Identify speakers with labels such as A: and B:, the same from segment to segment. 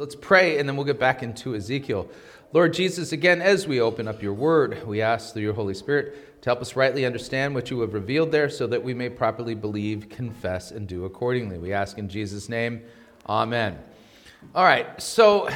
A: So let's pray and then we'll get back into Ezekiel. Lord Jesus, again, as we open up your word, we ask through your Holy Spirit to help us rightly understand what you have revealed there so that we may properly believe, confess, and do accordingly. We ask in Jesus' name, amen. All right, so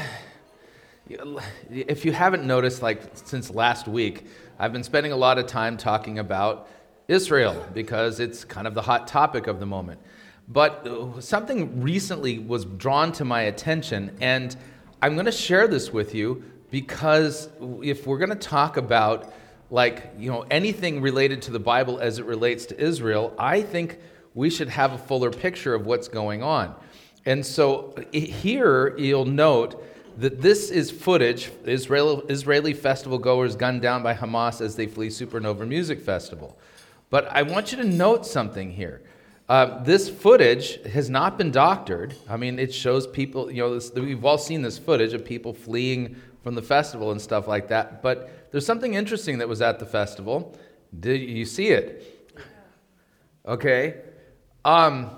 A: if you haven't noticed, like since last week, I've been spending a lot of time talking about Israel because it's kind of the hot topic of the moment. But uh, something recently was drawn to my attention, and I'm going to share this with you because if we're going to talk about like you know anything related to the bible as it relates to israel i think we should have a fuller picture of what's going on and so here you'll note that this is footage Israeli, Israeli festival goers gunned down by Hamas as they flee Supernova Music Festival. But I want you to note something here. Uh, this footage has not been doctored. I mean, it shows people, you know, this, we've all seen this footage of people fleeing from the festival and stuff like that. But there's something interesting that was at the festival. Did you see it? Okay. Um,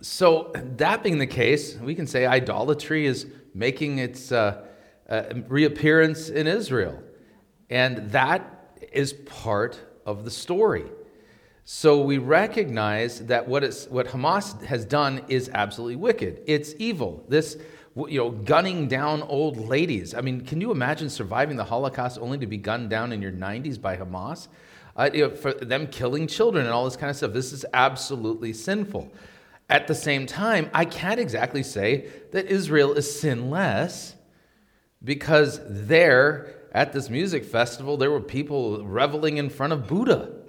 A: so, that being the case, we can say idolatry is making its uh, uh, reappearance in Israel. And that is part of the story. So we recognize that what, what Hamas has done is absolutely wicked. It's evil. This, you know, gunning down old ladies. I mean, can you imagine surviving the Holocaust only to be gunned down in your 90s by Hamas? Uh, you know, for them killing children and all this kind of stuff. This is absolutely sinful. At the same time, I can't exactly say that Israel is sinless because there at this music festival, there were people reveling in front of Buddha.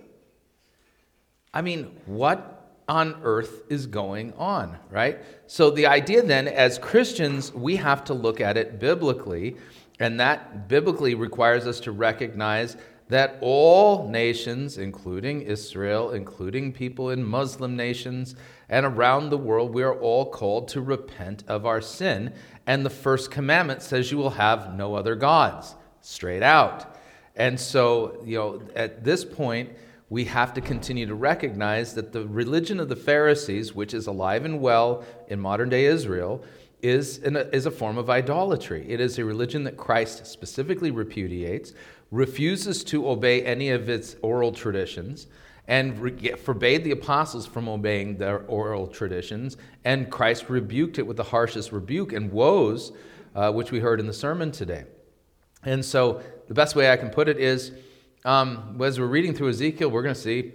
A: I mean, what on earth is going on, right? So, the idea then, as Christians, we have to look at it biblically, and that biblically requires us to recognize that all nations, including Israel, including people in Muslim nations and around the world, we are all called to repent of our sin. And the first commandment says, You will have no other gods, straight out. And so, you know, at this point, we have to continue to recognize that the religion of the Pharisees, which is alive and well in modern day Israel, is, a, is a form of idolatry. It is a religion that Christ specifically repudiates, refuses to obey any of its oral traditions, and re- forbade the apostles from obeying their oral traditions. And Christ rebuked it with the harshest rebuke and woes, uh, which we heard in the sermon today. And so, the best way I can put it is um, as we're reading through Ezekiel, we're going to see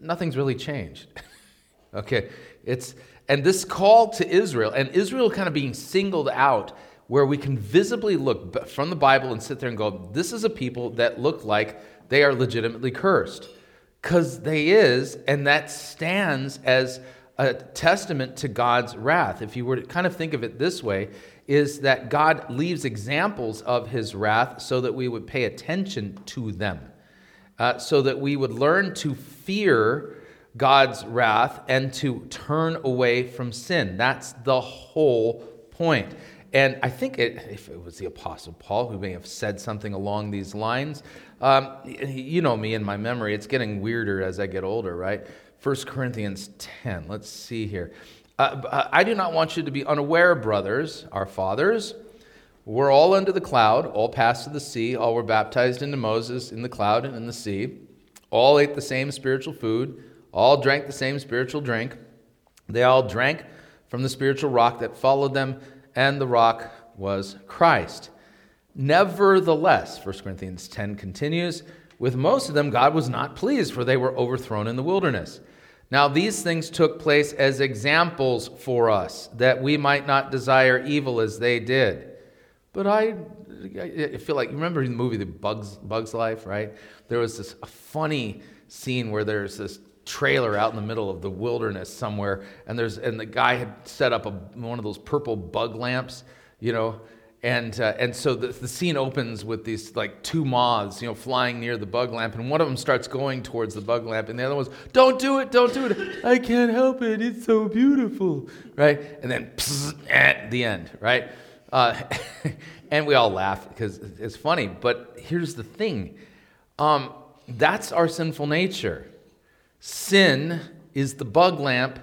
A: nothing's really changed. okay, it's and this call to Israel, and Israel kind of being singled out where we can visibly look from the Bible and sit there and go, this is a people that look like they are legitimately cursed. Because they is, and that stands as a testament to God's wrath. If you were to kind of think of it this way, is that God leaves examples of his wrath so that we would pay attention to them, uh, so that we would learn to fear God's wrath and to turn away from sin. That's the whole point. And I think it, if it was the Apostle Paul who may have said something along these lines, um, you know me and my memory, it's getting weirder as I get older, right? 1 Corinthians 10, let's see here. Uh, uh, I do not want you to be unaware, brothers, our fathers. We're all under the cloud, all passed to the sea, all were baptized into Moses in the cloud and in the sea. All ate the same spiritual food, all drank the same spiritual drink. They all drank from the spiritual rock that followed them and the rock was Christ. Nevertheless, 1 Corinthians 10 continues, with most of them God was not pleased, for they were overthrown in the wilderness. Now, these things took place as examples for us, that we might not desire evil as they did. But I, I feel like, you remember in the movie The Bugs, Bugs Life, right? There was this funny scene where there's this trailer out in the middle of the wilderness somewhere, and there's and the guy had set up a, one of those purple bug lamps, you know, and uh, and so the, the scene opens with these like two moths, you know, flying near the bug lamp, and one of them starts going towards the bug lamp, and the other one's, "Don't do it, don't do it! I can't help it. It's so beautiful, right?" And then at the end, right? Uh, and we all laugh because it's funny. But here's the thing: um, that's our sinful nature Sin is the bug lamp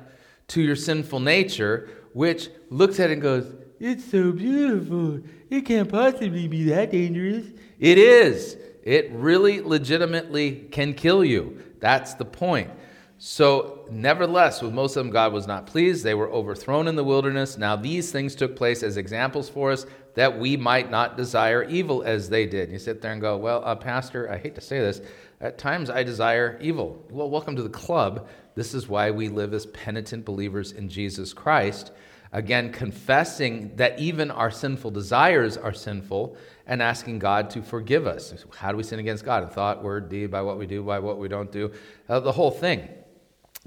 A: to your sinful nature, which looks at it and goes, It's so beautiful. It can't possibly be that dangerous. It is. It really legitimately can kill you. That's the point. So, nevertheless, with most of them, God was not pleased. They were overthrown in the wilderness. Now, these things took place as examples for us that we might not desire evil as they did. You sit there and go, Well, uh, Pastor, I hate to say this. At times I desire evil. Well, welcome to the club. This is why we live as penitent believers in Jesus Christ. Again, confessing that even our sinful desires are sinful and asking God to forgive us. How do we sin against God? In thought, word, deed, by what we do, by what we don't do, uh, the whole thing.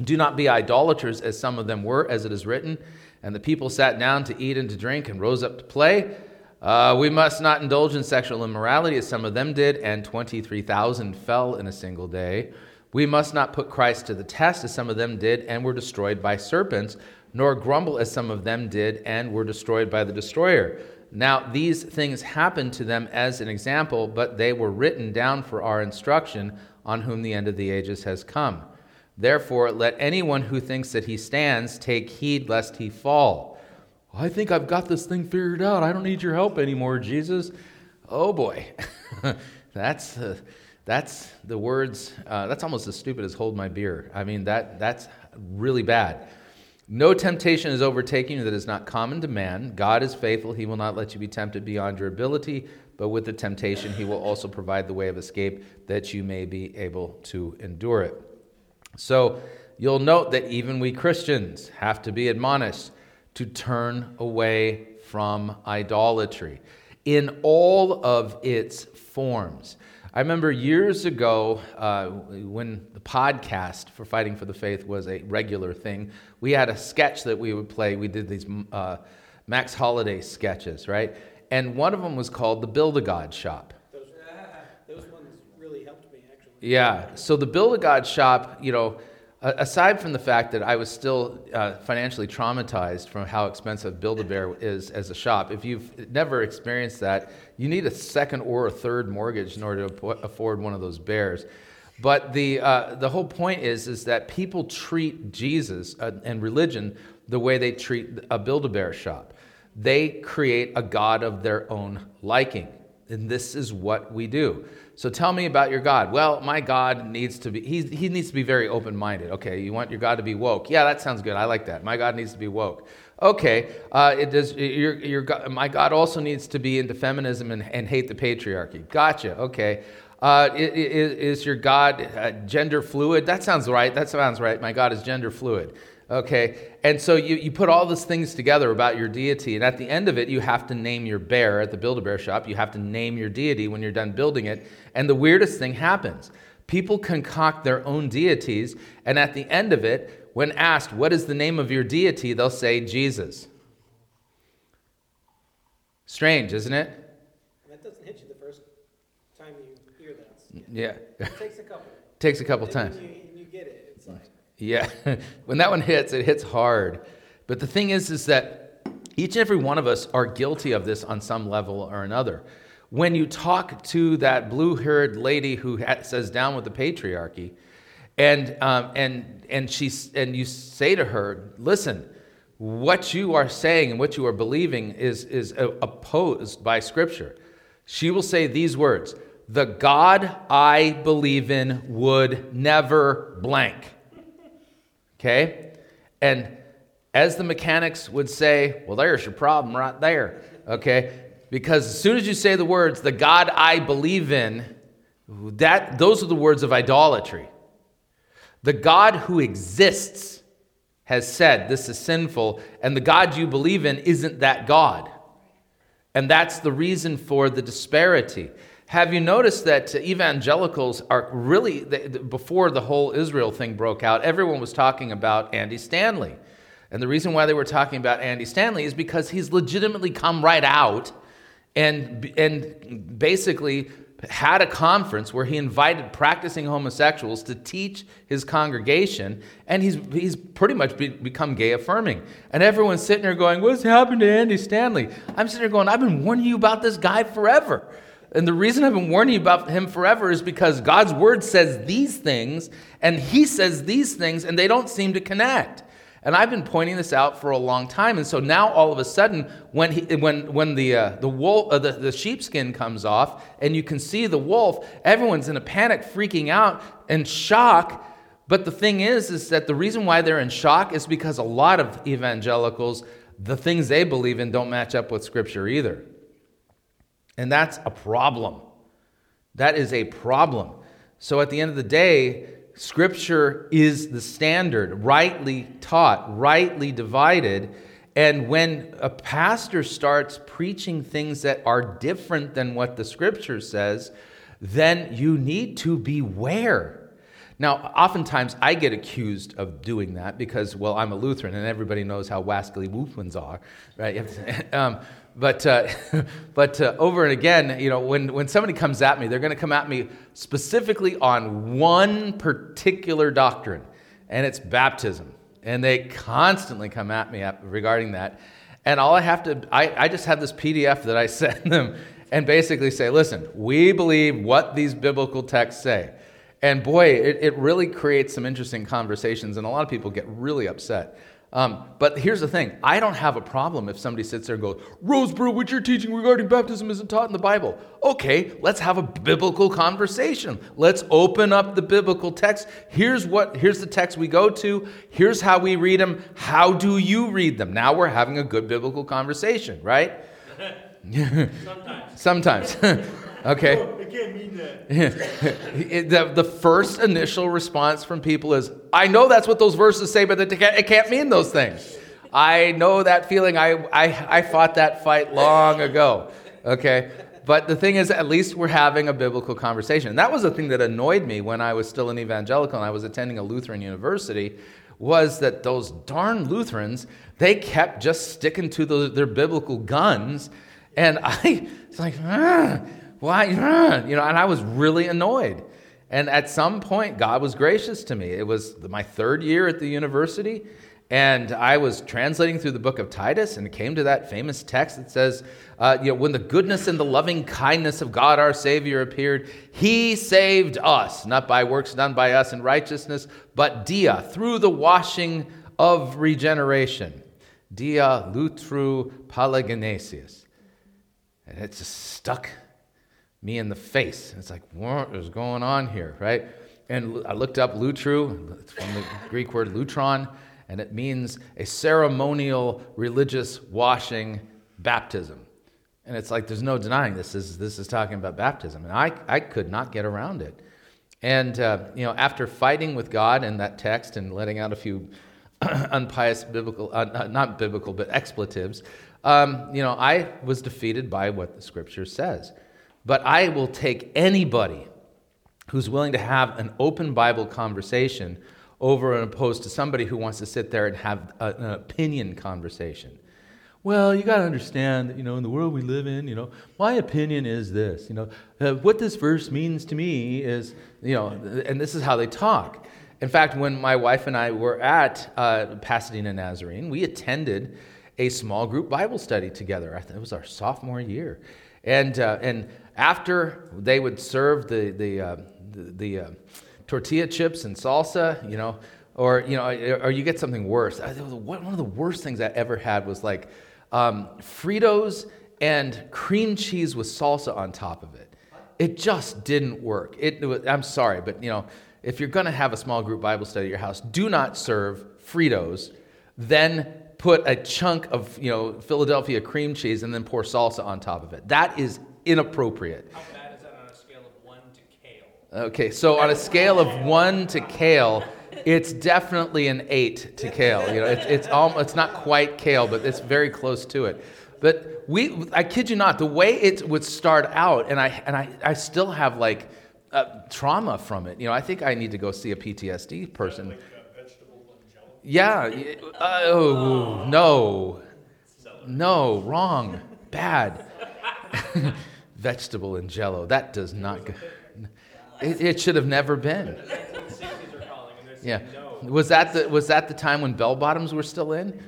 A: Do not be idolaters as some of them were, as it is written. And the people sat down to eat and to drink and rose up to play. Uh, we must not indulge in sexual immorality as some of them did, and 23,000 fell in a single day. We must not put Christ to the test as some of them did and were destroyed by serpents, nor grumble as some of them did and were destroyed by the destroyer. Now, these things happened to them as an example, but they were written down for our instruction, on whom the end of the ages has come. Therefore, let anyone who thinks that he stands take heed lest he fall. I think I've got this thing figured out. I don't need your help anymore, Jesus. Oh boy. that's, uh, that's the words, uh, that's almost as stupid as hold my beer. I mean, that, that's really bad. No temptation is overtaking you that is not common to man. God is faithful. He will not let you be tempted beyond your ability, but with the temptation, he will also provide the way of escape that you may be able to endure it. So you'll note that even we Christians have to be admonished to turn away from idolatry in all of its forms. I remember years ago uh, when the podcast for Fighting for the Faith was a regular thing, we had a sketch that we would play. We did these uh, Max Holiday sketches, right? And one of them was called The Build a God Shop.
B: Those, those ones really helped me, actually.
A: Yeah. So the Build a God Shop, you know, aside from the fact that I was still uh, financially traumatized from how expensive Build a Bear is as a shop, if you've never experienced that, you need a second or a third mortgage in order to afford one of those bears. But the, uh, the whole point is, is that people treat Jesus uh, and religion the way they treat a Build a Bear shop. They create a God of their own liking. And this is what we do. So tell me about your God. Well, my God needs to be, he, he needs to be very open minded. Okay, you want your God to be woke. Yeah, that sounds good. I like that. My God needs to be woke. Okay, uh, it does, your, your, my God also needs to be into feminism and, and hate the patriarchy. Gotcha. Okay. Uh, is, is, your God uh, gender fluid? That sounds right. That sounds right. My God is gender fluid. Okay, and so you, you put all these things together about your deity, and at the end of it, you have to name your bear at the Build a Bear shop. You have to name your deity when you're done building it. And the weirdest thing happens people concoct their own deities, and at the end of it, when asked, What is the name of your deity? they'll say, Jesus. Strange, isn't it?
B: That doesn't hit you the first time you hear that.
A: Yeah.
B: It takes a couple.
A: takes a couple times.
B: You, you get it. It's like,
A: yeah, when that one hits, it hits hard. But the thing is, is that each and every one of us are guilty of this on some level or another. When you talk to that blue-haired lady who says "down with the patriarchy," and um, and and she and you say to her, "Listen, what you are saying and what you are believing is is opposed by Scripture." She will say these words: "The God I believe in would never blank." Okay? And as the mechanics would say, well, there's your problem right there. Okay? Because as soon as you say the words, the God I believe in, that, those are the words of idolatry. The God who exists has said this is sinful, and the God you believe in isn't that God. And that's the reason for the disparity. Have you noticed that uh, evangelicals are really, before the whole Israel thing broke out, everyone was talking about Andy Stanley. And the reason why they were talking about Andy Stanley is because he's legitimately come right out and, and basically had a conference where he invited practicing homosexuals to teach his congregation, and he's, he's pretty much be, become gay affirming. And everyone's sitting there going, What's happened to Andy Stanley? I'm sitting there going, I've been warning you about this guy forever. And the reason I've been warning you about him forever is because God's word says these things, and he says these things, and they don't seem to connect. And I've been pointing this out for a long time. And so now all of a sudden, when, he, when, when the, uh, the, wolf, uh, the, the sheepskin comes off and you can see the wolf, everyone's in a panic, freaking out and shock. But the thing is, is that the reason why they're in shock is because a lot of evangelicals, the things they believe in don't match up with Scripture either. And that's a problem. That is a problem. So at the end of the day, Scripture is the standard, rightly taught, rightly divided. And when a pastor starts preaching things that are different than what the Scripture says, then you need to beware. Now, oftentimes I get accused of doing that because, well, I'm a Lutheran and everybody knows how wascally Lutherans are, right? um, but, uh, but uh, over and again, you know, when, when somebody comes at me, they're going to come at me specifically on one particular doctrine, and it's baptism. And they constantly come at me regarding that. And all I have to, I, I just have this PDF that I send them and basically say, listen, we believe what these biblical texts say. And boy, it, it really creates some interesting conversations, and a lot of people get really upset. Um, but here's the thing I don't have a problem if somebody sits there and goes, Rosebrough, what you're teaching regarding baptism isn't taught in the Bible. Okay, let's have a biblical conversation. Let's open up the biblical text. Here's what here's the text we go to. Here's how we read them. How do you read them? Now we're having a good biblical conversation, right?
B: Sometimes.
A: Sometimes. okay.
B: I can't mean that.
A: the, the first initial response from people is, I know that's what those verses say, but it can't, it can't mean those things. I know that feeling. I, I, I fought that fight long ago. Okay? But the thing is, at least we're having a biblical conversation. And that was the thing that annoyed me when I was still an evangelical and I was attending a Lutheran university was that those darn Lutherans, they kept just sticking to the, their biblical guns. And I, it's like, ah, why? You know, and I was really annoyed. And at some point, God was gracious to me. It was my third year at the university, and I was translating through the book of Titus, and came to that famous text that says, uh, you know, when the goodness and the loving kindness of God our Savior appeared, He saved us, not by works done by us in righteousness, but dia, through the washing of regeneration. Dia lutru palagenesius. And it just stuck me in the face. It's like, what is going on here, right? And I looked up lutru, it's from the Greek word lutron, and it means a ceremonial religious washing baptism. And it's like, there's no denying this is, this is talking about baptism. And I, I could not get around it. And, uh, you know, after fighting with God in that text and letting out a few unpious biblical, uh, not biblical, but expletives, um, you know, I was defeated by what the scripture says. But I will take anybody who's willing to have an open Bible conversation over and opposed to somebody who wants to sit there and have a, an opinion conversation. Well, you got to understand you know, in the world we live in, you know, my opinion is this. You know, uh, what this verse means to me is, you know, and this is how they talk. In fact, when my wife and I were at uh, Pasadena Nazarene, we attended a small group Bible study together. It was our sophomore year. And, uh, and after they would serve the, the, uh, the, the uh, tortilla chips and salsa, you know, or, you know, or you get something worse. One of the worst things I ever had was like um, Fritos and cream cheese with salsa on top of it. It just didn't work. It, I'm sorry, but, you know, if you're going to have a small group Bible study at your house, do not serve Fritos, then put a chunk of you know Philadelphia cream cheese and then pour salsa on top of it. That is inappropriate.
B: How bad is that on a scale of one to kale?
A: Okay, so on a scale of one to kale, it's definitely an eight to kale. You know, it's it's almost, it's not quite kale, but it's very close to it. But we, I kid you not, the way it would start out, and I and I, I still have like uh, trauma from it. You know, I think I need to go see a PTSD person. Yeah. Uh, oh, no. No, wrong. Bad. Vegetable and jello. That does not go. It, it should have never been. Yeah. Was that the was that the time when bell bottoms were still in?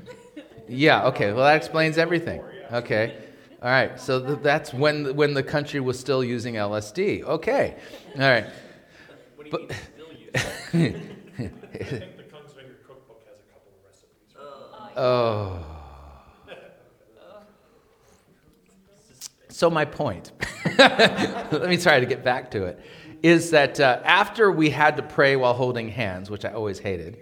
A: Yeah, okay. Well, that explains everything. Okay. All right. So th- that's when when the country was still using LSD. Okay. All right. But
C: I think
D: the Kongsvinger cookbook has a couple of recipes.
A: Oh. oh. So, my point, let me try to get back to it, is that uh, after we had to pray while holding hands, which I always hated,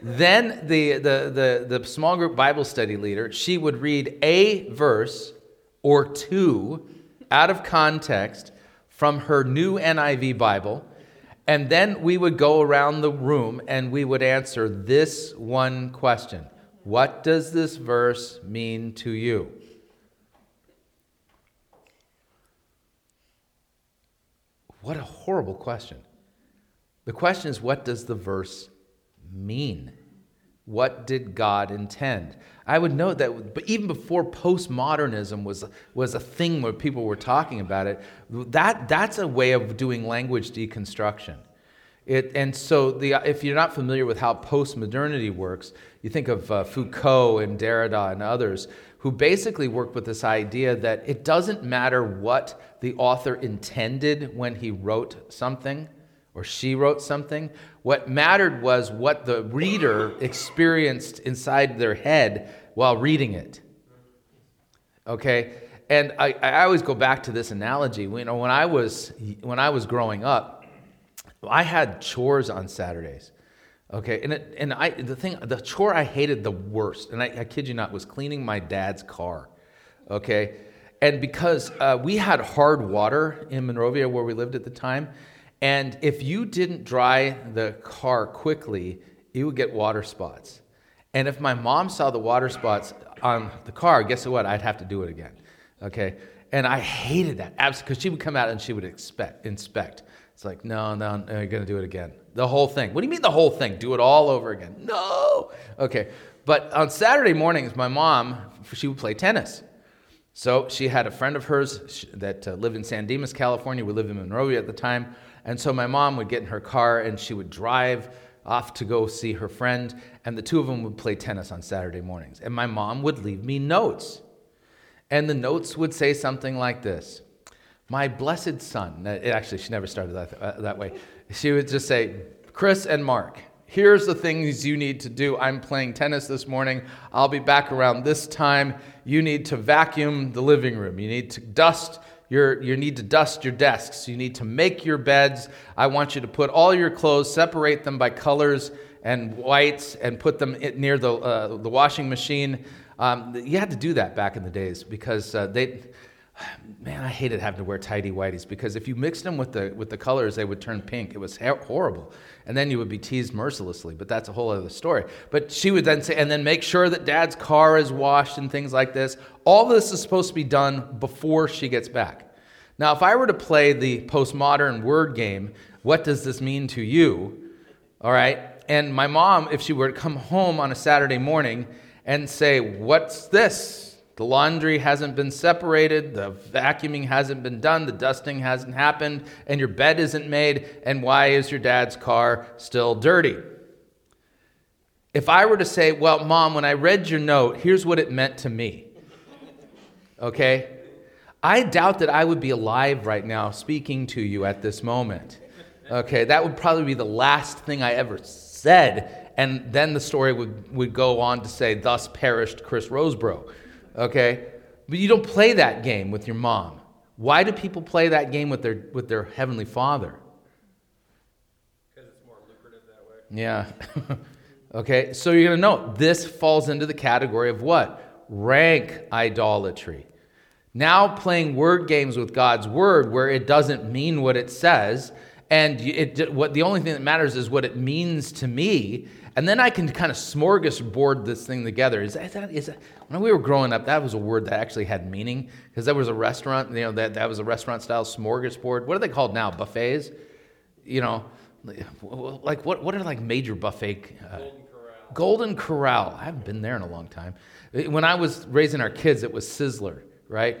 A: then the, the, the, the small group Bible study leader, she would read a verse or two out of context from her new NIV Bible. And then we would go around the room and we would answer this one question What does this verse mean to you? What a horrible question. The question is, what does the verse mean? What did God intend? I would note that but even before postmodernism was, was a thing where people were talking about it, that, that's a way of doing language deconstruction. It, and so, the, if you're not familiar with how postmodernity works, you think of uh, Foucault and Derrida and others who basically work with this idea that it doesn't matter what the author intended when he wrote something or she wrote something. What mattered was what the reader experienced inside their head while reading it. Okay? And I, I always go back to this analogy. You know, when I was when I was growing up, I had chores on Saturdays. Okay, and it, and I the thing the chore I hated the worst, and I, I kid you not, was cleaning my dad's car. Okay, and because uh, we had hard water in Monrovia where we lived at the time, and if you didn't dry the car quickly, you would get water spots. And if my mom saw the water spots on the car, guess what? I'd have to do it again. Okay, and I hated that absolutely because she would come out and she would expect, inspect. It's like, no, no, no you're going to do it again. The whole thing. What do you mean the whole thing? Do it all over again. No. Okay. But on Saturday mornings, my mom, she would play tennis. So she had a friend of hers that uh, lived in San Dimas, California. We lived in Monrovia at the time. And so my mom would get in her car and she would drive off to go see her friend. And the two of them would play tennis on Saturday mornings. And my mom would leave me notes. And the notes would say something like this My blessed son. Actually, she never started that, uh, that way she would just say, Chris and Mark, here's the things you need to do. I'm playing tennis this morning. I'll be back around this time. You need to vacuum the living room. You need to dust your, you need to dust your desks. You need to make your beds. I want you to put all your clothes, separate them by colors and whites, and put them near the, uh, the washing machine. Um, you had to do that back in the days because uh, they man, I hated having to wear tidy whities because if you mixed them with the with the colors, they would turn pink. It was horrible, and then you would be teased mercilessly. But that's a whole other story. But she would then say, and then make sure that Dad's car is washed and things like this. All this is supposed to be done before she gets back. Now, if I were to play the postmodern word game, what does this mean to you? All right, and my mom, if she were to come home on a Saturday morning and say, "What's this?" The laundry hasn't been separated, the vacuuming hasn't been done, the dusting hasn't happened, and your bed isn't made, and why is your dad's car still dirty? If I were to say, Well, mom, when I read your note, here's what it meant to me, okay? I doubt that I would be alive right now speaking to you at this moment. Okay, that would probably be the last thing I ever said. And then the story would, would go on to say, Thus perished Chris Rosebrough okay? But you don't play that game with your mom. Why do people play that game with their, with their heavenly father?
B: Because it's more lucrative that way.
A: Yeah. okay, so you're going to know this falls into the category of what? Rank idolatry. Now playing word games with God's word where it doesn't mean what it says, and it, what the only thing that matters is what it means to me, and then I can kind of smorgasbord this thing together. Is that, is that, is that, when we were growing up, that was a word that actually had meaning because there was a restaurant, you know, that, that was a restaurant style smorgasbord. What are they called now? Buffets? You know, like what, what are like major buffet?
B: Uh, Golden Corral.
A: Golden Corral. I haven't been there in a long time. When I was raising our kids, it was Sizzler, right?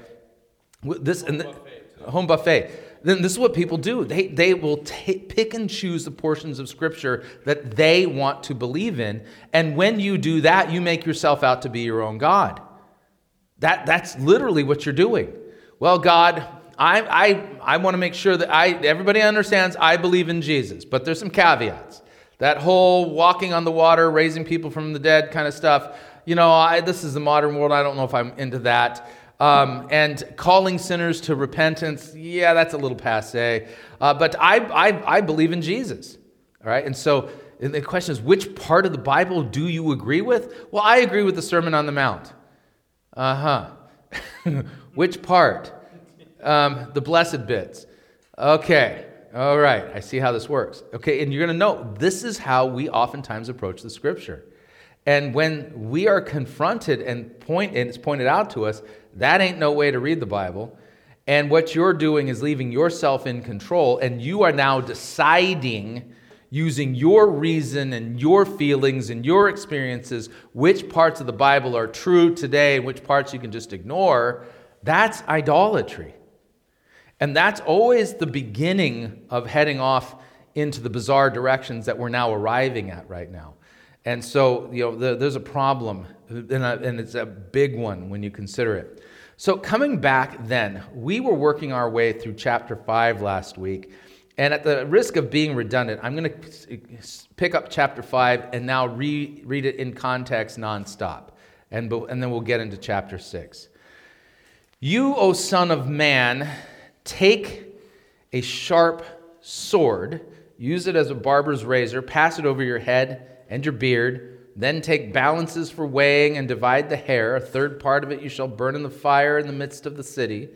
A: This
B: home
A: and the,
B: buffet.
A: home buffet then this is what people do. They, they will take, pick and choose the portions of Scripture that they want to believe in. And when you do that, you make yourself out to be your own God. That, that's literally what you're doing. Well, God, I, I, I want to make sure that I, everybody understands I believe in Jesus, but there's some caveats. That whole walking on the water, raising people from the dead kind of stuff, you know, I, this is the modern world. I don't know if I'm into that. Um, and calling sinners to repentance, yeah, that's a little passe. Uh, but I, I, I believe in Jesus. All right. And so and the question is, which part of the Bible do you agree with? Well, I agree with the Sermon on the Mount. Uh huh. which part? Um, the blessed bits. Okay. All right. I see how this works. Okay. And you're going to know this is how we oftentimes approach the scripture. And when we are confronted and point and it's pointed out to us, that ain't no way to read the Bible. And what you're doing is leaving yourself in control, and you are now deciding using your reason and your feelings and your experiences which parts of the Bible are true today and which parts you can just ignore. That's idolatry. And that's always the beginning of heading off into the bizarre directions that we're now arriving at right now. And so, you know, the, there's a problem, and, a, and it's a big one when you consider it. So, coming back then, we were working our way through chapter 5 last week. And at the risk of being redundant, I'm going to pick up chapter 5 and now re- read it in context nonstop. And, and then we'll get into chapter 6. You, O Son of Man, take a sharp sword, use it as a barber's razor, pass it over your head and your beard. Then take balances for weighing and divide the hair. A third part of it you shall burn in the fire in the midst of the city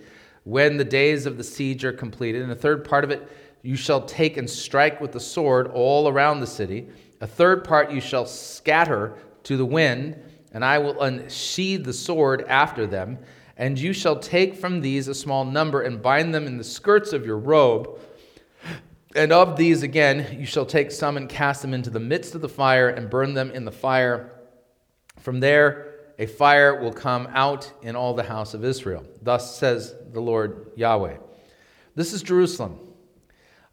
A: when the days of the siege are completed. And a third part of it you shall take and strike with the sword all around the city. A third part you shall scatter to the wind, and I will unsheathe the sword after them. And you shall take from these a small number and bind them in the skirts of your robe and of these again, you shall take some and cast them into the midst of the fire and burn them in the fire. From there, a fire will come out in all the house of Israel. Thus says the Lord Yahweh. This is Jerusalem.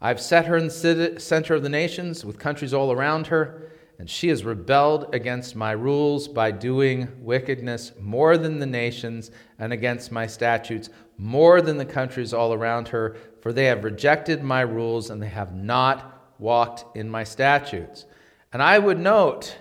A: I've set her in the center of the nations, with countries all around her, and she has rebelled against my rules by doing wickedness more than the nations, and against my statutes more than the countries all around her for they have rejected my rules and they have not walked in my statutes. And I would note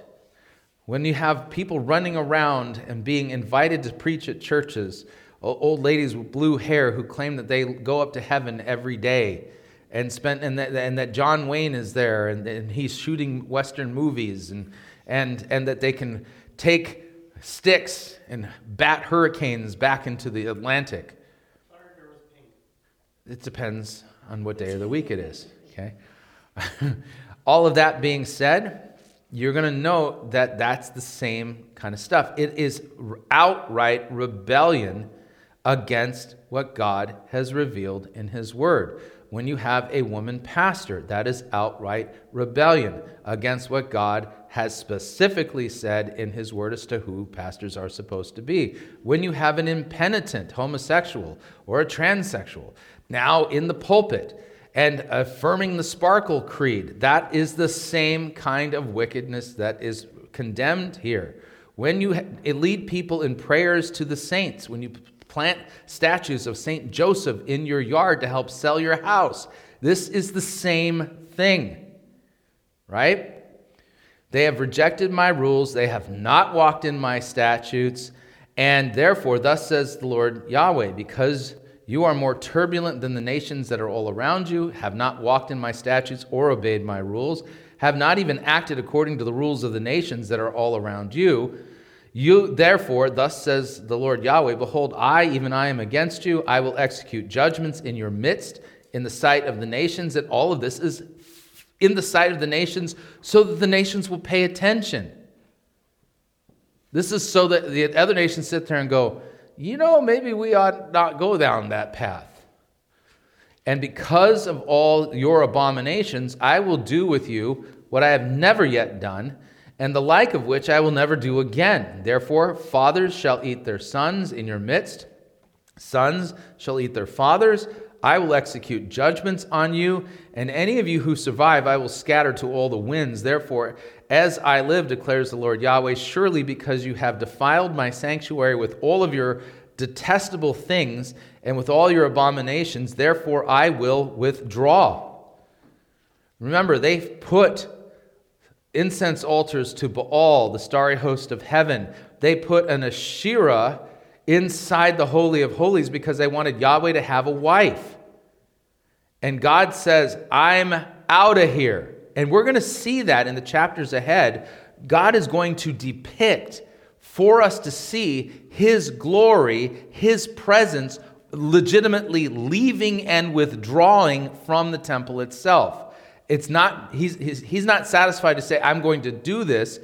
A: when you have people running around and being invited to preach at churches, old ladies with blue hair who claim that they go up to heaven every day and spent and that, and that John Wayne is there and, and he's shooting western movies and and and that they can take sticks and bat hurricanes back into the Atlantic. It depends on what day of the week it is, okay? All of that being said, you're going to know that that's the same kind of stuff. It is outright rebellion against what God has revealed in His Word. When you have a woman pastor, that is outright rebellion against what God has specifically said in His Word as to who pastors are supposed to be. When you have an impenitent homosexual or a transsexual, now in the pulpit and affirming the sparkle creed. That is the same kind of wickedness that is condemned here. When you lead people in prayers to the saints, when you plant statues of St. Joseph in your yard to help sell your house, this is the same thing, right? They have rejected my rules, they have not walked in my statutes, and therefore, thus says the Lord Yahweh, because you are more turbulent than the nations that are all around you, have not walked in my statutes or obeyed my rules, have not even acted according to the rules of the nations that are all around you. You, therefore, thus says the Lord Yahweh, behold, I, even I, am against you. I will execute judgments in your midst, in the sight of the nations. And all of this is in the sight of the nations, so that the nations will pay attention. This is so that the other nations sit there and go, you know, maybe we ought not go down that path. And because of all your abominations, I will do with you what I have never yet done, and the like of which I will never do again. Therefore, fathers shall eat their sons in your midst, sons shall eat their fathers. I will execute judgments on you, and any of you who survive I will scatter to all the winds. Therefore, as I live, declares the Lord Yahweh, surely because you have defiled my sanctuary with all of your detestable things and with all your abominations, therefore I will withdraw. Remember, they've put incense altars to Baal, the starry host of heaven. they put an Asherah inside the Holy of Holies because they wanted Yahweh to have a wife. And God says, I'm out of here. And we're going to see that in the chapters ahead. God is going to depict for us to see his glory, his presence legitimately leaving and withdrawing from the temple itself. It's not, he's, he's, he's not satisfied to say, I'm going to do this.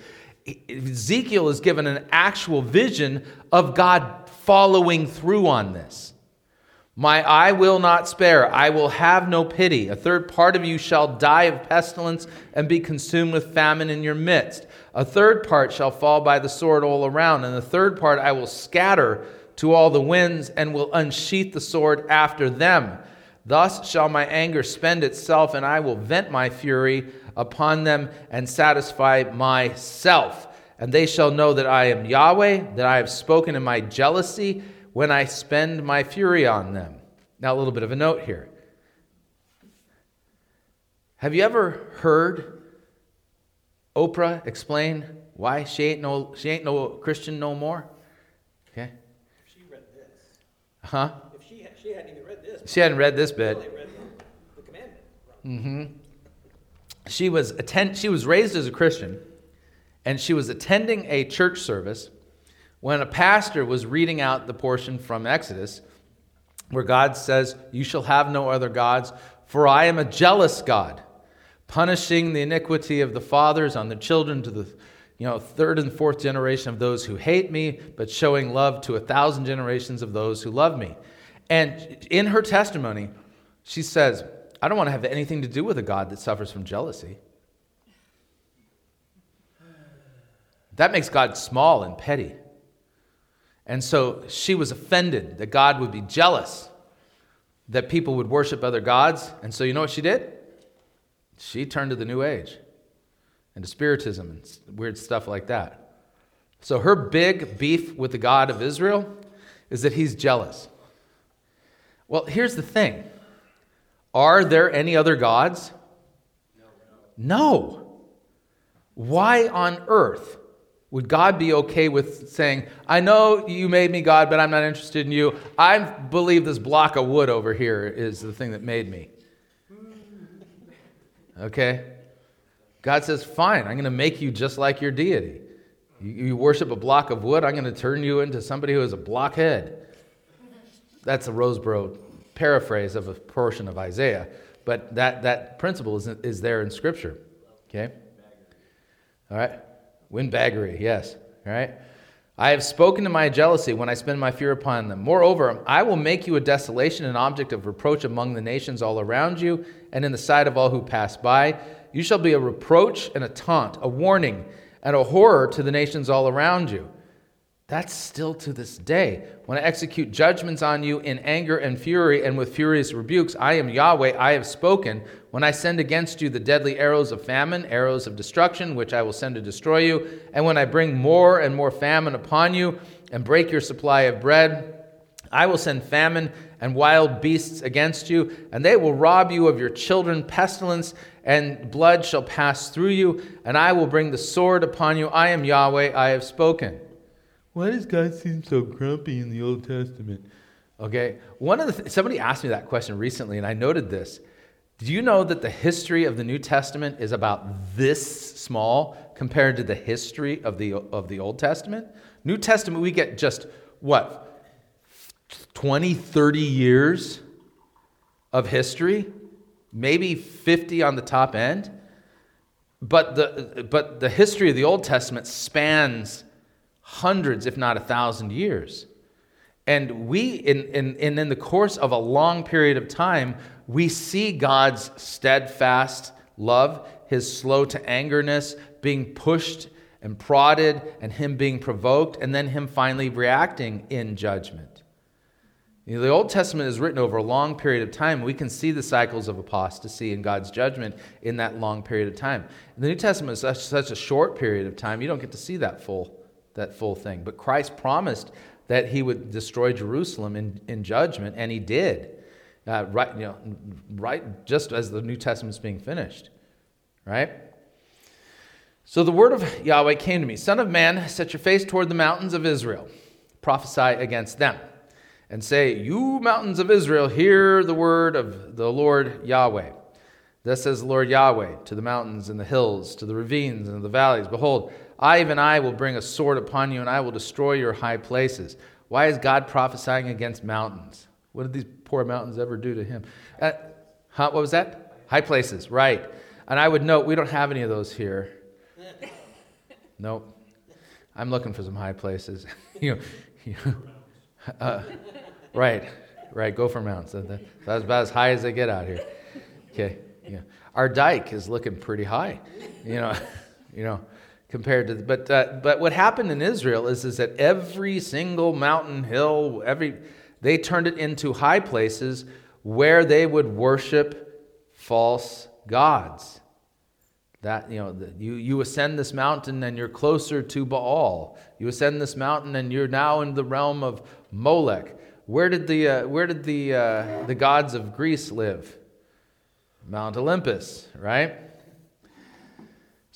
A: Ezekiel is given an actual vision of God following through on this. My eye will not spare, I will have no pity. A third part of you shall die of pestilence and be consumed with famine in your midst. A third part shall fall by the sword all around, and the third part I will scatter to all the winds and will unsheath the sword after them. Thus shall my anger spend itself, and I will vent my fury upon them and satisfy myself. And they shall know that I am Yahweh, that I have spoken in my jealousy when I spend my fury on them. Now, a little bit of a note here. Have you ever heard Oprah explain why she ain't no, she ain't no Christian no more? Okay. If she read this. Huh?
B: If she, she hadn't even read this,
A: She hadn't read this bit.
B: read the, the commandment. wrong. Mm-hmm.
A: She was attend, she was raised as a Christian, and she was attending a church service when a pastor was reading out the portion from Exodus where God says, "You shall have no other gods, for I am a jealous God, punishing the iniquity of the fathers on the children to the you know, third and fourth generation of those who hate me, but showing love to a thousand generations of those who love me. And in her testimony, she says, I don't want to have anything to do with a God that suffers from jealousy. That makes God small and petty. And so she was offended that God would be jealous that people would worship other gods. And so you know what she did? She turned to the New Age and to Spiritism and weird stuff like that. So her big beef with the God of Israel is that he's jealous. Well, here's the thing Are there any other gods? No. Why on earth would God be okay with saying, I know you made me God, but I'm not interested in you? I believe this block of wood over here is the thing that made me. Okay? God says, Fine, I'm going to make you just like your deity. You, worship a block of wood, I'm going to turn you into somebody who is a blockhead. That's a Rosebrough paraphrase of a portion of Isaiah, but that, that principle is, is there in Scripture. Okay? All right? Windbaggery, yes. Right? I have spoken to my jealousy when I spend my fear upon them. Moreover, I will make you a desolation, an object of reproach among the nations all around you, and in the sight of all who pass by. You shall be a reproach and a taunt, a warning and a horror to the nations all around you. That's still to this day. When I execute judgments on you in anger and fury and with furious rebukes, I am Yahweh, I have spoken. When I send against you the deadly arrows of famine, arrows of destruction, which I will send to destroy you, and when I bring more and more famine upon you and break your supply of bread, I will send famine and wild beasts against you, and they will rob you of your children. Pestilence and blood shall pass through you, and I will bring the sword upon you. I am Yahweh, I have spoken. Why does God seem so grumpy in the Old Testament? Okay, one of the th- somebody asked me that question recently, and I noted this. Do you know that the history of the New Testament is about this small compared to the history of the of the Old Testament? New Testament, we get just what 20, 30 years of history, maybe 50 on the top end. But the, but the history of the Old Testament spans hundreds, if not a thousand years. And we, in, in, in, in the course of a long period of time, we see God's steadfast love, his slow to angerness, being pushed and prodded, and him being provoked, and then him finally reacting in judgment. You know, the Old Testament is written over a long period of time. We can see the cycles of apostasy and God's judgment in that long period of time. The New Testament is such, such a short period of time, you don't get to see that full, that full thing. But Christ promised that he would destroy Jerusalem in, in judgment, and he did. Uh, right, you know, right just as the New Testament's being finished. Right? So the word of Yahweh came to me Son of man, set your face toward the mountains of Israel, prophesy against them, and say, You mountains of Israel, hear the word of the Lord Yahweh. Thus says the Lord Yahweh to the mountains and the hills, to the ravines and the valleys Behold, I, even I, will bring a sword upon you, and I will destroy your high places. Why is God prophesying against mountains? What did these poor mountains ever do to him? Uh, huh, what was that? High places, right. And I would note, we don't have any of those here. Nope. I'm looking for some high places. you, you uh, right, right. Go for mounts. That's about as high as they get out here. Okay. Yeah. Our dike is looking pretty high. You know. you know. Compared to, but uh, but what happened in Israel is is that every single mountain, hill, every they turned it into high places where they would worship false gods. That, you know, you, you ascend this mountain and you're closer to Baal. You ascend this mountain and you're now in the realm of Molech. Where did the, uh, where did the, uh, the gods of Greece live? Mount Olympus, right?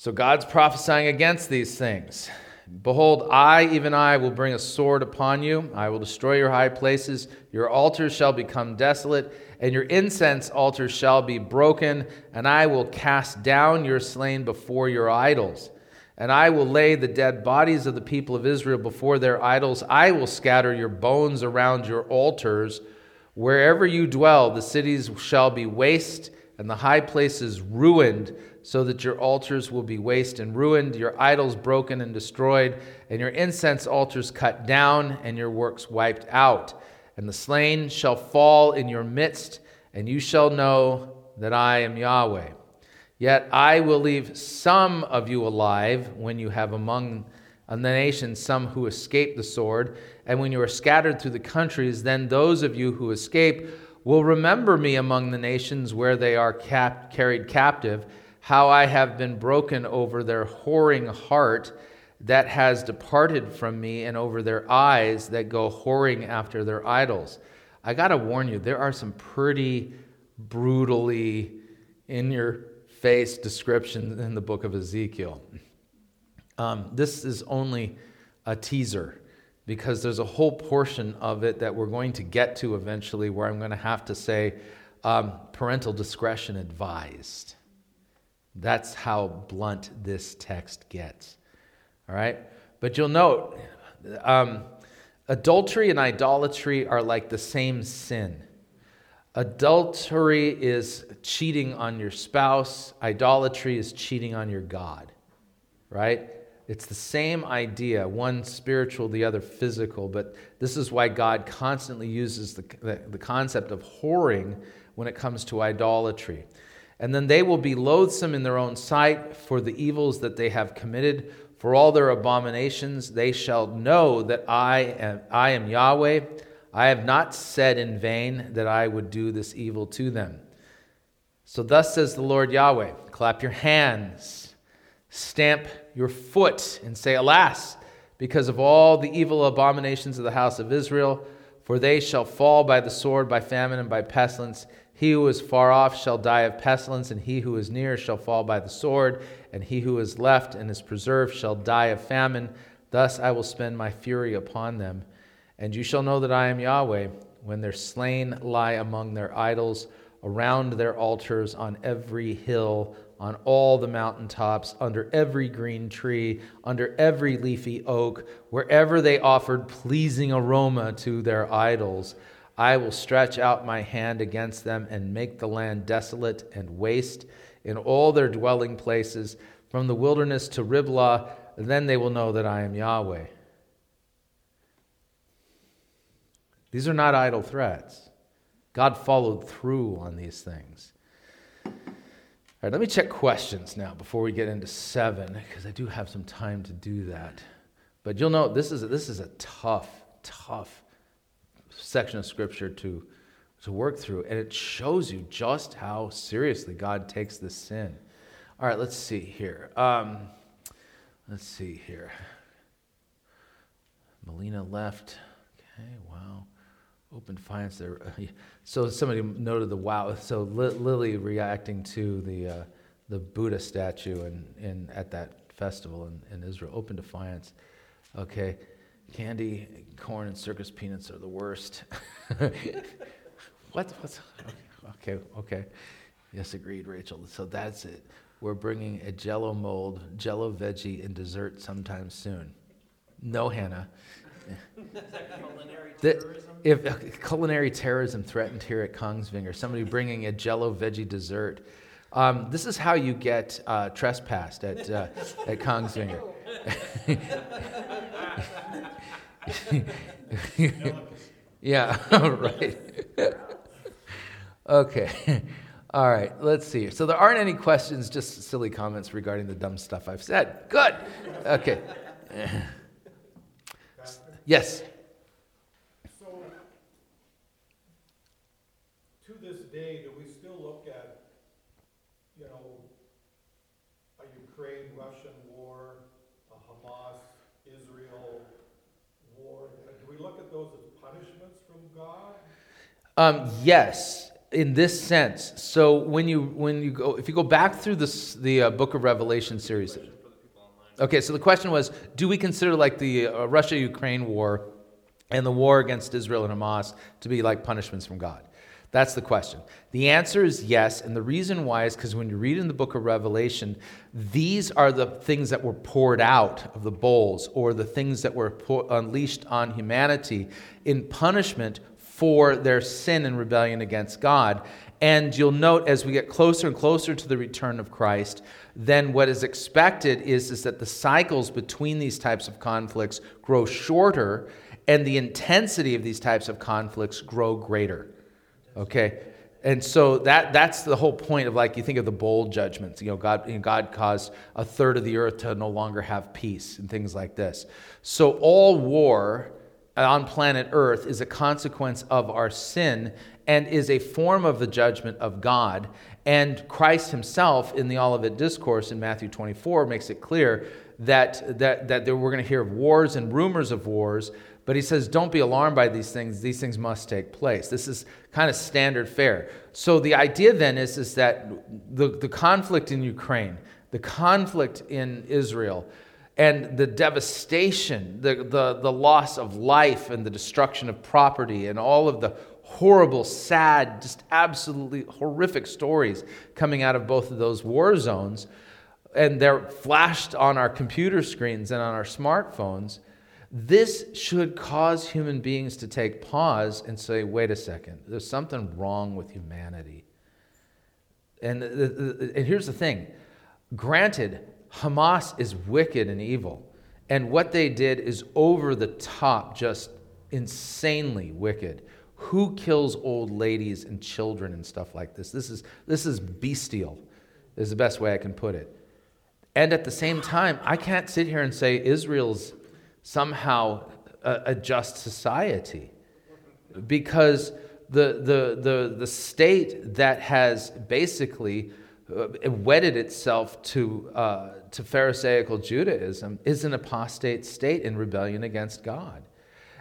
A: So God's prophesying against these things. Behold, I, even I, will bring a sword upon you. I will destroy your high places. Your altars shall become desolate, and your incense altars shall be broken, and I will cast down your slain before your idols. And I will lay the dead bodies of the people of Israel before their idols. I will scatter your bones around your altars. Wherever you dwell, the cities shall be waste, and the high places ruined, so that your altars will be waste and ruined, your idols broken and destroyed, and your incense altars cut down, and your works wiped out and the slain shall fall in your midst, and you shall know that I am Yahweh. Yet I will leave some of you alive when you have among the nations some who escape the sword, and when you are scattered through the countries, then those of you who escape will remember me among the nations where they are cap- carried captive, how I have been broken over their whoring heart that has departed from me and over their eyes that go whoring after their idols. I got to warn you, there are some pretty brutally in your face descriptions in the book of Ezekiel. Um, this is only a teaser because there's a whole portion of it that we're going to get to eventually where I'm going to have to say um, parental discretion advised. That's how blunt this text gets. All right? But you'll note um, adultery and idolatry are like the same sin. Adultery is cheating on your spouse, idolatry is cheating on your God, right? It's the same idea, one spiritual, the other physical, but this is why God constantly uses the, the, the, concept of whoring when it comes to idolatry. And then they will be loathsome in their own sight for the evils that they have committed, for all their abominations, they shall know that I am, I am Yahweh. I have not said in vain that I would do this evil to them. So, thus says the Lord Yahweh clap your hands, stamp your foot, and say, Alas, because of all the evil abominations of the house of Israel, for they shall fall by the sword, by famine, and by pestilence. He who is far off shall die of pestilence, and he who is near shall fall by the sword, and he who is left and is preserved shall die of famine. Thus I will spend my fury upon them. And you shall know that I am Yahweh, when their slain lie among their idols, around their altars, on every hill, on all the mountain tops, under every green tree, under every leafy oak, wherever they offered pleasing aroma to their idols. I will stretch out my hand against them and make the land desolate and waste in all their dwelling places, from the wilderness to Riblah. Then they will know that I am Yahweh. These are not idle threats. God followed through on these things. All right, let me check questions now before we get into seven, because I do have some time to do that. But you'll know this is a, this is a tough, tough section of scripture to, to work through, and it shows you just how seriously God takes this sin. All right, let's see here. Um, let's see here. Melina left. Okay, wow. Open finance there. So somebody noted the wow. So Lily reacting to the uh, the Buddha statue in, in at that festival in, in Israel, Open Defiance. Okay, candy, corn, and circus peanuts are the worst. what? What's okay? Okay. Yes, agreed, Rachel. So that's it. We're bringing a Jello mold, Jello veggie, and dessert sometime soon. No, Hannah.
B: culinary
A: The-
B: terrorism?
A: if uh, culinary terrorism threatened here at Kongsvinger, somebody bringing a Jello veggie dessert. Um, this is how you get uh, trespassed at uh, at Kongsvinger. yeah, right. okay. All right, let's see. So there aren't any questions, just silly comments regarding the dumb stuff I've said. Good. Okay. yes.
D: So, to this day, do we still look at, you know, a Ukraine-Russian war, a Hamas-Israel war? Do we look at those as punishments from God?
A: Um, yes, in this sense. So when you when you go, if you go back through this the uh, Book of Revelation series. Okay, so the question was, do we consider like the uh, Russia-Ukraine war and the war against Israel and Hamas to be like punishments from God? That's the question. The answer is yes, and the reason why is because when you read in the book of Revelation, these are the things that were poured out of the bowls, or the things that were pour- unleashed on humanity in punishment for their sin and rebellion against God. And you'll note as we get closer and closer to the return of Christ, then what is expected is, is that the cycles between these types of conflicts grow shorter and the intensity of these types of conflicts grow greater. Okay? And so that, that's the whole point of like you think of the bowl judgments. You know, God, you know, God caused a third of the earth to no longer have peace and things like this. So all war on planet Earth is a consequence of our sin and is a form of the judgment of God. And Christ himself, in the Olivet Discourse in Matthew 24, makes it clear that, that, that we're going to hear of wars and rumors of wars, but he says, don't be alarmed by these things. These things must take place. This is kind of standard fare. So the idea then is, is that the, the conflict in Ukraine, the conflict in Israel, and the devastation, the, the, the loss of life and the destruction of property, and all of the horrible, sad, just absolutely horrific stories coming out of both of those war zones, and they're flashed on our computer screens and on our smartphones. This should cause human beings to take pause and say, wait a second, there's something wrong with humanity. And, the, the, and here's the thing granted, Hamas is wicked and evil. And what they did is over the top, just insanely wicked. Who kills old ladies and children and stuff like this? This is, this is bestial, is the best way I can put it. And at the same time, I can't sit here and say Israel's somehow a, a just society because the, the, the, the state that has basically uh, wedded itself to, uh, to Pharisaical Judaism is an apostate state in rebellion against God.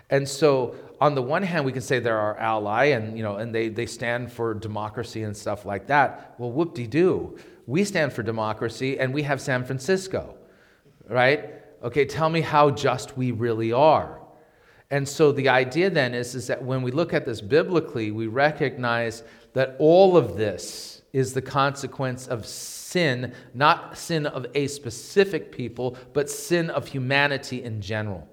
A: And so, on the one hand, we can say they're our ally and, you know, and they, they stand for democracy and stuff like that. Well, whoop de doo. We stand for democracy and we have San Francisco, right? Okay, tell me how just we really are. And so the idea then is, is that when we look at this biblically, we recognize that all of this is the consequence of sin, not sin of a specific people, but sin of humanity in general.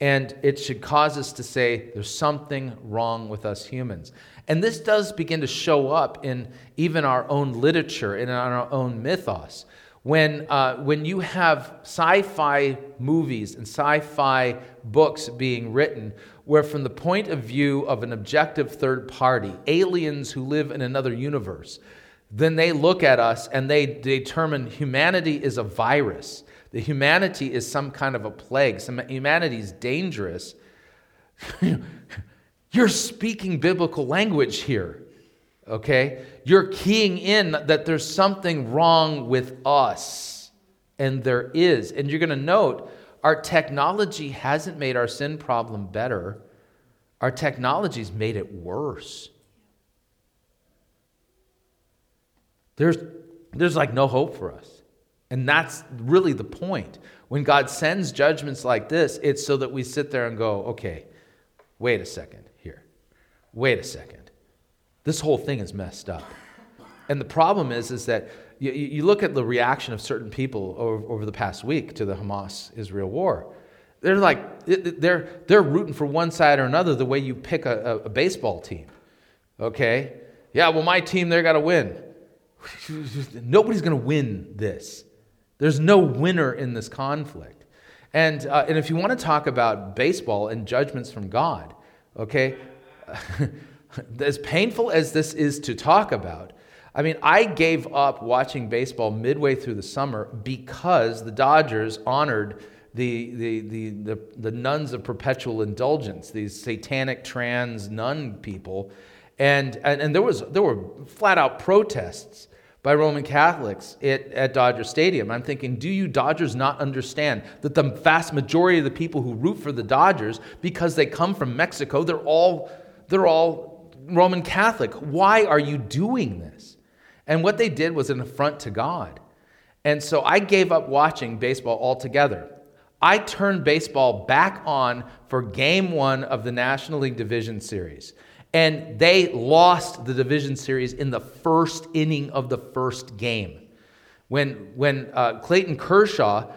A: And it should cause us to say there's something wrong with us humans. And this does begin to show up in even our own literature and in our own mythos. When, uh, when you have sci fi movies and sci fi books being written, where from the point of view of an objective third party, aliens who live in another universe, then they look at us and they determine humanity is a virus, that humanity is some kind of a plague, some, humanity is dangerous. You're speaking biblical language here, okay? You're keying in that there's something wrong with us, and there is. And you're going to note our technology hasn't made our sin problem better, our technology's made it worse. There's, there's like no hope for us. And that's really the point. When God sends judgments like this, it's so that we sit there and go, okay, wait a second here. Wait a second. This whole thing is messed up. And the problem is, is that you, you look at the reaction of certain people over, over the past week to the Hamas Israel war. They're like, they're, they're rooting for one side or another the way you pick a, a baseball team. Okay? Yeah, well, my team, they're got to win. Nobody's going to win this. There's no winner in this conflict. And, uh, and if you want to talk about baseball and judgments from God, okay, as painful as this is to talk about, I mean, I gave up watching baseball midway through the summer because the Dodgers honored the, the, the, the, the nuns of perpetual indulgence, these satanic trans nun people. And, and, and there, was, there were flat out protests by Roman Catholics at, at Dodger Stadium. I'm thinking, do you Dodgers not understand that the vast majority of the people who root for the Dodgers, because they come from Mexico, they're all, they're all Roman Catholic? Why are you doing this? And what they did was an affront to God. And so I gave up watching baseball altogether. I turned baseball back on for game one of the National League Division Series. And they lost the division series in the first inning of the first game. When, when uh, Clayton Kershaw,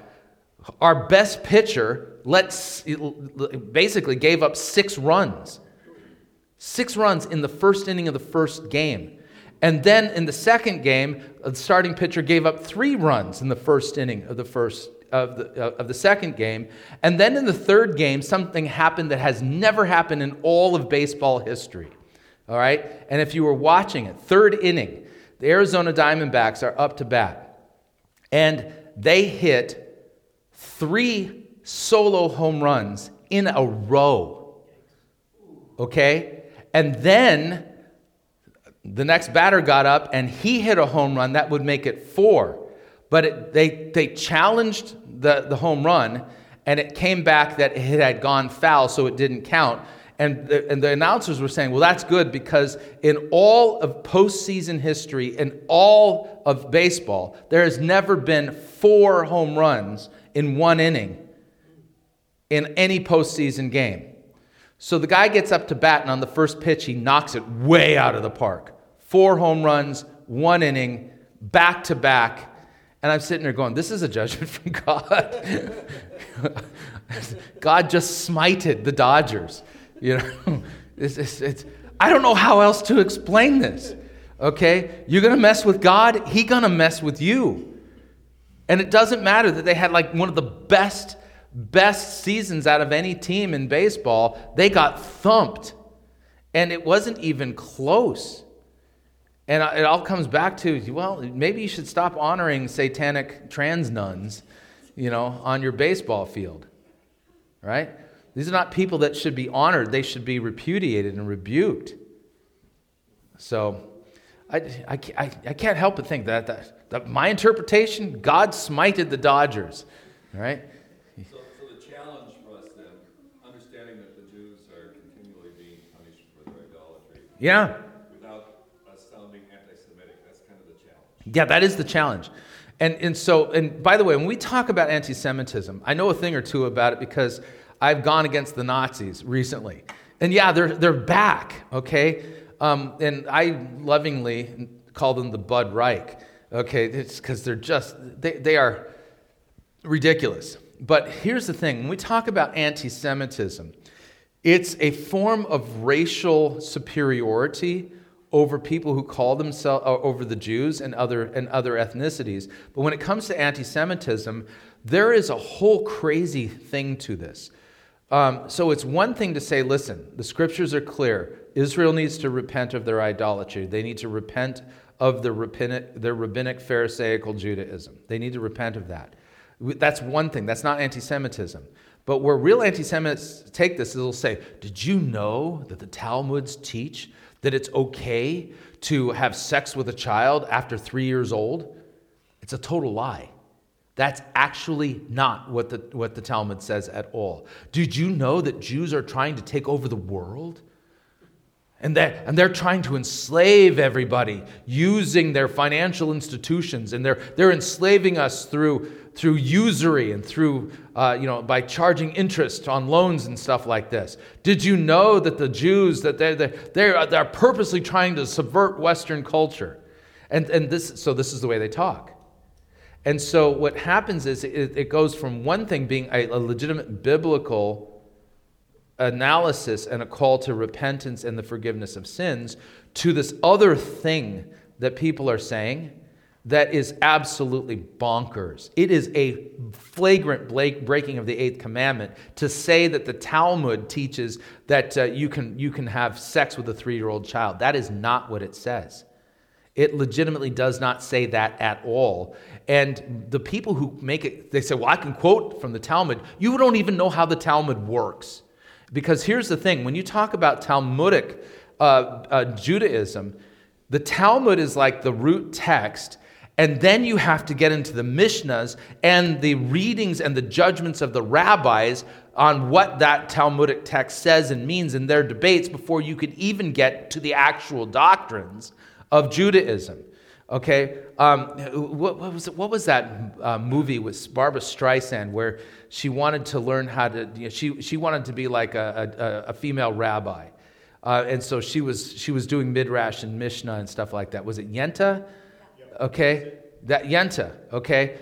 A: our best pitcher, let's, basically gave up six runs. Six runs in the first inning of the first game. And then in the second game, the starting pitcher gave up three runs in the first inning of the first of the, uh, of the second game. And then in the third game, something happened that has never happened in all of baseball history. All right? And if you were watching it, third inning, the Arizona Diamondbacks are up to bat. And they hit three solo home runs in a row. Okay? And then the next batter got up and he hit a home run that would make it four. But it, they, they challenged the, the home run, and it came back that it had gone foul, so it didn't count. And the, and the announcers were saying, well, that's good because in all of postseason history, in all of baseball, there has never been four home runs in one inning in any postseason game. So the guy gets up to bat, and on the first pitch, he knocks it way out of the park. Four home runs, one inning, back to back. And I'm sitting there going, This is a judgment from God. God just smited the Dodgers. You know, it's, it's, it's, I don't know how else to explain this. Okay? You're going to mess with God, He's going to mess with you. And it doesn't matter that they had like one of the best, best seasons out of any team in baseball. They got thumped. And it wasn't even close. And it all comes back to, well, maybe you should stop honoring satanic trans nuns, you know, on your baseball field, right? These are not people that should be honored. They should be repudiated and rebuked. So I, I, I, I can't help but think that, that, that my interpretation, God smited the Dodgers, right?
C: So, so the challenge for us then, understanding that the Jews are continually being punished for their
A: Yeah. Yeah, that is the challenge. And, and so, and by the way, when we talk about anti Semitism, I know a thing or two about it because I've gone against the Nazis recently. And yeah, they're, they're back, okay? Um, and I lovingly call them the Bud Reich, okay? It's because they're just, they, they are ridiculous. But here's the thing when we talk about anti Semitism, it's a form of racial superiority over people who call themselves uh, over the Jews and other and other ethnicities. But when it comes to anti-Semitism, there is a whole crazy thing to this. Um, so it's one thing to say, listen, the scriptures are clear. Israel needs to repent of their idolatry. They need to repent of their rabbinic, their rabbinic Pharisaical Judaism. They need to repent of that. That's one thing. That's not anti Semitism. But where real anti Semites take this, is, they'll say, Did you know that the Talmuds teach that it's okay to have sex with a child after three years old, it's a total lie. That's actually not what the, what the Talmud says at all. Did you know that Jews are trying to take over the world? And they're, and they're trying to enslave everybody using their financial institutions. And they're, they're enslaving us through, through usury and through, uh, you know, by charging interest on loans and stuff like this. Did you know that the Jews, that they're, they're, they're, they're purposely trying to subvert Western culture? And, and this, so this is the way they talk. And so what happens is it, it goes from one thing being a, a legitimate biblical analysis and a call to repentance and the forgiveness of sins to this other thing that people are saying that is absolutely bonkers. It is a flagrant breaking of the eighth commandment to say that the Talmud teaches that uh, you, can, you can have sex with a three year old child. That is not what it says. It legitimately does not say that at all. And the people who make it, they say, well, I can quote from the Talmud. You don't even know how the Talmud works. Because here's the thing when you talk about Talmudic uh, uh, Judaism, the Talmud is like the root text, and then you have to get into the Mishnahs and the readings and the judgments of the rabbis on what that Talmudic text says and means in their debates before you could even get to the actual doctrines of Judaism. Okay, um, what, what, was, what was that uh, movie with Barbra Streisand where she wanted to learn how to, you know, she, she wanted to be like a, a, a female rabbi. Uh, and so she was, she was doing Midrash and Mishnah and stuff like that. Was it Yentl? Okay, that Yentl, okay?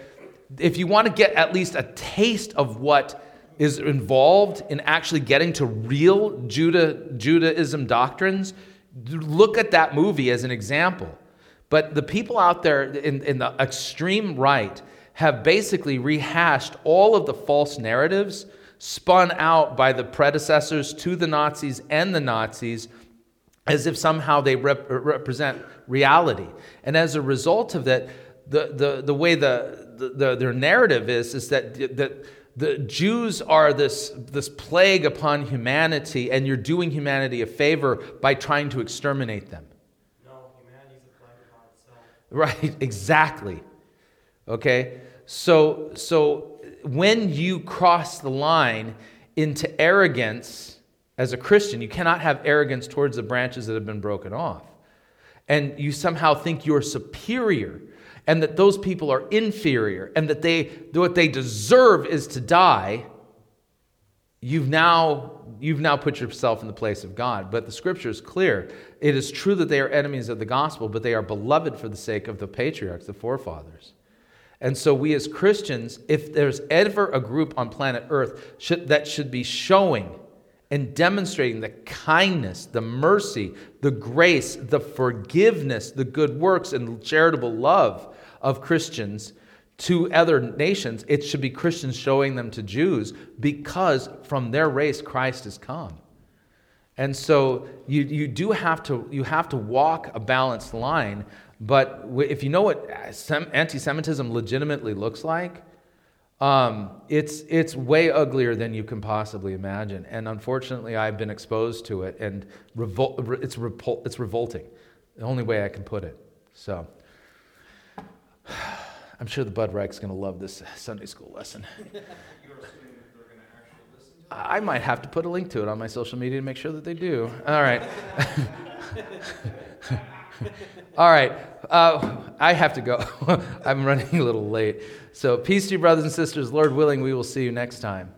A: If you want to get at least a taste of what is involved in actually getting to real Judah, Judaism doctrines, look at that movie as an example. But the people out there in, in the extreme right have basically rehashed all of the false narratives spun out by the predecessors to the Nazis and the Nazis as if somehow they rep- represent reality. And as a result of that, the, the, the way the, the, their narrative is, is that, that the Jews are this, this plague upon humanity, and you're doing humanity a favor by trying to exterminate them. No, humanity's a plague upon itself. Right, exactly. Okay? So, so when you cross the line into arrogance as a Christian, you cannot have arrogance towards the branches that have been broken off. And you somehow think you're superior and that those people are inferior and that they what they deserve is to die you've now you've now put yourself in the place of God. But the scripture is clear. It is true that they are enemies of the gospel, but they are beloved for the sake of the patriarchs, the forefathers. And so, we as Christians, if there's ever a group on planet Earth should, that should be showing and demonstrating the kindness, the mercy, the grace, the forgiveness, the good works, and charitable love of Christians, to other nations, it should be Christians showing them to Jews because from their race Christ has come. And so you, you do have to, you have to walk a balanced line. But if you know what anti Semitism legitimately looks like, um, it's, it's way uglier than you can possibly imagine. And unfortunately, I've been exposed to it, and revol- it's, revol- it's revolting. The only way I can put it. So. I'm sure the Bud Reich's going to love this Sunday school lesson. I might have to put a link to it on my social media to make sure that they do. All right. All right. Uh, I have to go. I'm running a little late. So, peace to you, brothers and sisters. Lord willing, we will see you next time.